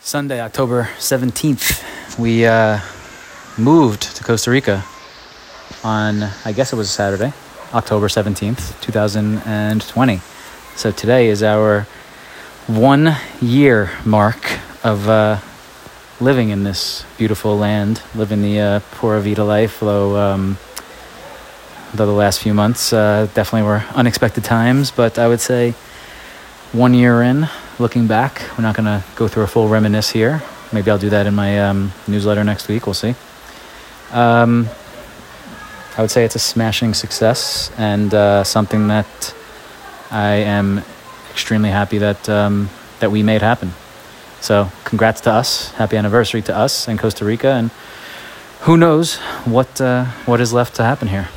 Sunday, October 17th, we uh, moved to Costa Rica on, I guess it was a Saturday, October 17th, 2020. So today is our one year mark of uh, living in this beautiful land, living the uh, Pura Vida life, though, um, though the last few months uh, definitely were unexpected times, but I would say one year in, looking back. We're not going to go through a full reminisce here. Maybe I'll do that in my um, newsletter next week. We'll see. Um, I would say it's a smashing success and uh, something that I am extremely happy that um, that we made happen. So, congrats to us, happy anniversary to us and Costa Rica, and who knows what uh, what is left to happen here.